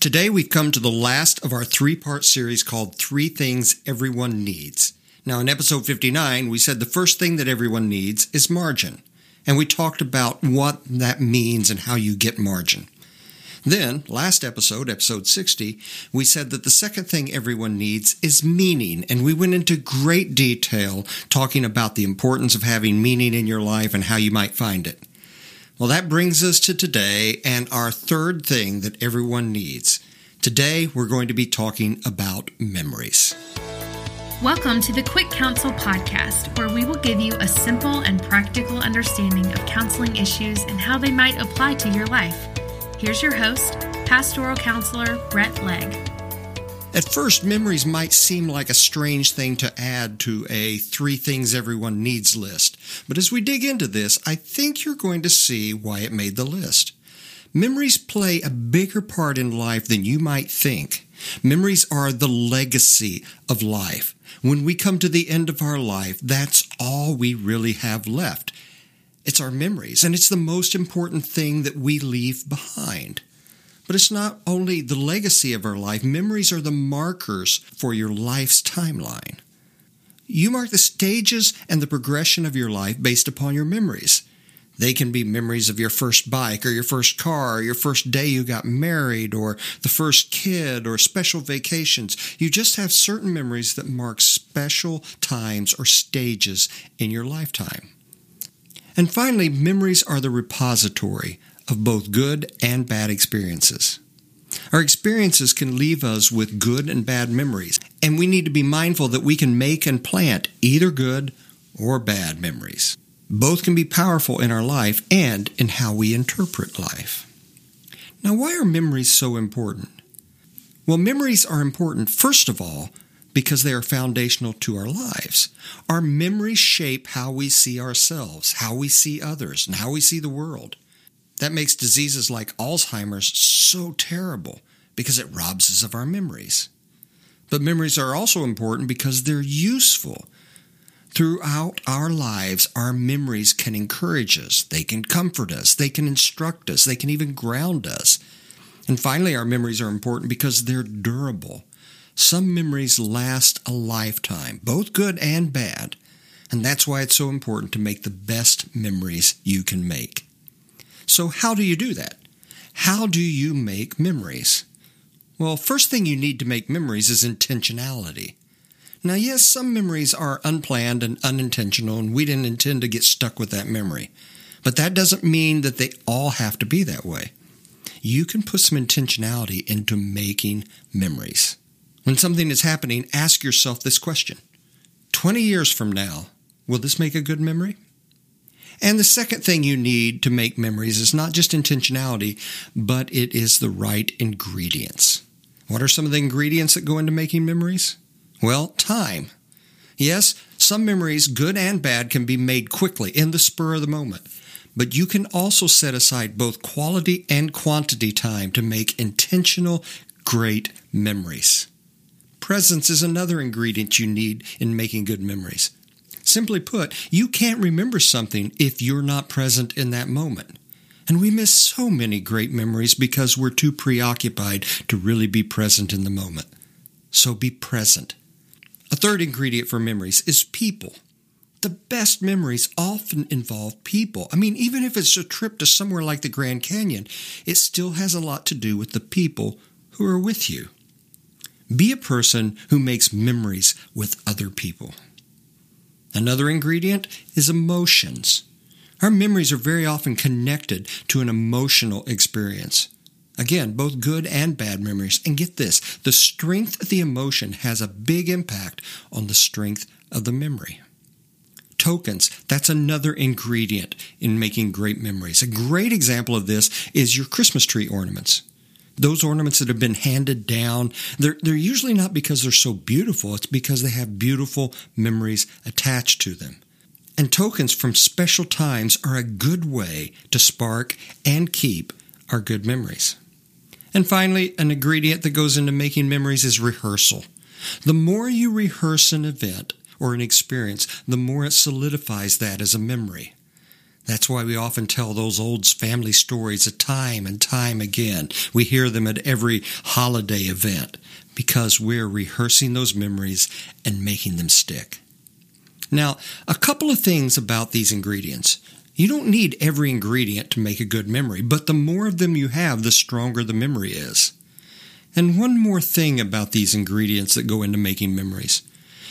Today we've come to the last of our three part series called Three Things Everyone Needs. Now, in episode 59, we said the first thing that everyone needs is margin. And we talked about what that means and how you get margin. Then, last episode, episode 60, we said that the second thing everyone needs is meaning, and we went into great detail talking about the importance of having meaning in your life and how you might find it. Well, that brings us to today and our third thing that everyone needs. Today, we're going to be talking about memories. Welcome to the Quick Counsel Podcast, where we will give you a simple and practical understanding of counseling issues and how they might apply to your life. Here's your host, Pastoral Counselor Bret Legg. At first, memories might seem like a strange thing to add to a three things everyone needs list. But as we dig into this, I think you're going to see why it made the list. Memories play a bigger part in life than you might think. Memories are the legacy of life. When we come to the end of our life, that's all we really have left. It's our memories, and it's the most important thing that we leave behind. But it's not only the legacy of our life, memories are the markers for your life's timeline. You mark the stages and the progression of your life based upon your memories. They can be memories of your first bike or your first car, or your first day you got married, or the first kid, or special vacations. You just have certain memories that mark special times or stages in your lifetime. And finally, memories are the repository of both good and bad experiences. Our experiences can leave us with good and bad memories, and we need to be mindful that we can make and plant either good or bad memories. Both can be powerful in our life and in how we interpret life. Now, why are memories so important? Well, memories are important, first of all, because they are foundational to our lives. Our memories shape how we see ourselves, how we see others, and how we see the world. That makes diseases like Alzheimer's so terrible because it robs us of our memories. But memories are also important because they're useful. Throughout our lives, our memories can encourage us, they can comfort us, they can instruct us, they can even ground us. And finally, our memories are important because they're durable. Some memories last a lifetime, both good and bad. And that's why it's so important to make the best memories you can make. So, how do you do that? How do you make memories? Well, first thing you need to make memories is intentionality. Now, yes, some memories are unplanned and unintentional, and we didn't intend to get stuck with that memory. But that doesn't mean that they all have to be that way. You can put some intentionality into making memories. When something is happening, ask yourself this question 20 years from now, will this make a good memory? And the second thing you need to make memories is not just intentionality, but it is the right ingredients. What are some of the ingredients that go into making memories? Well, time. Yes, some memories, good and bad, can be made quickly in the spur of the moment. But you can also set aside both quality and quantity time to make intentional, great memories. Presence is another ingredient you need in making good memories. Simply put, you can't remember something if you're not present in that moment. And we miss so many great memories because we're too preoccupied to really be present in the moment. So be present. A third ingredient for memories is people. The best memories often involve people. I mean, even if it's a trip to somewhere like the Grand Canyon, it still has a lot to do with the people who are with you. Be a person who makes memories with other people. Another ingredient is emotions. Our memories are very often connected to an emotional experience. Again, both good and bad memories. And get this the strength of the emotion has a big impact on the strength of the memory. Tokens, that's another ingredient in making great memories. A great example of this is your Christmas tree ornaments those ornaments that have been handed down, they're, they're usually not because they're so beautiful, it's because they have beautiful memories attached to them. And tokens from special times are a good way to spark and keep our good memories. And finally, an ingredient that goes into making memories is rehearsal. The more you rehearse an event or an experience, the more it solidifies that as a memory. That's why we often tell those old family stories time and time again. We hear them at every holiday event because we're rehearsing those memories and making them stick. Now, a couple of things about these ingredients. You don't need every ingredient to make a good memory, but the more of them you have, the stronger the memory is. And one more thing about these ingredients that go into making memories.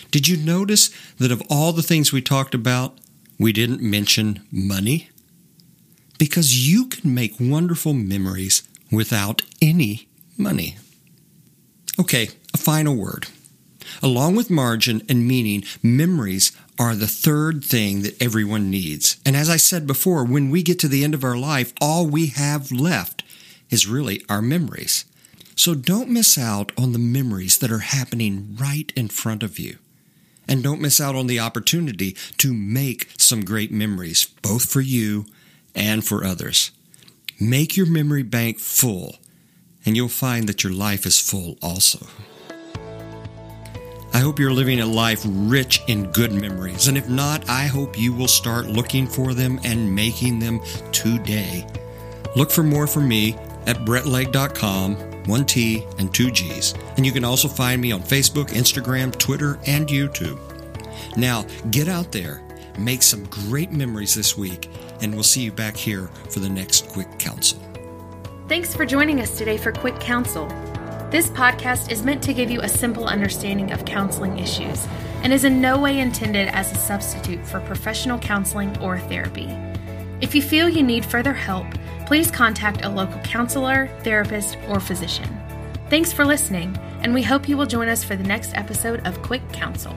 Did you notice that of all the things we talked about, we didn't mention money? Because you can make wonderful memories without any money. Okay, a final word. Along with margin and meaning, memories are the third thing that everyone needs. And as I said before, when we get to the end of our life, all we have left is really our memories. So don't miss out on the memories that are happening right in front of you. And don't miss out on the opportunity to make some great memories, both for you and for others. Make your memory bank full, and you'll find that your life is full also. I hope you're living a life rich in good memories, and if not, I hope you will start looking for them and making them today. Look for more from me at Bretlegg.com. 1T, and 2Gs. And you can also find me on Facebook, Instagram, Twitter, and YouTube. Now, get out there, make some great memories this week, and we'll see you back here for the next Quick Counsel. Thanks for joining us today for Quick Counsel. This podcast is meant to give you a simple understanding of counseling issues and is in no way intended as a substitute for professional counseling or therapy. If you feel you need further help, please contact a local counselor, therapist, or physician. Thanks for listening, and we hope you will join us for the next episode of Quick Counsel.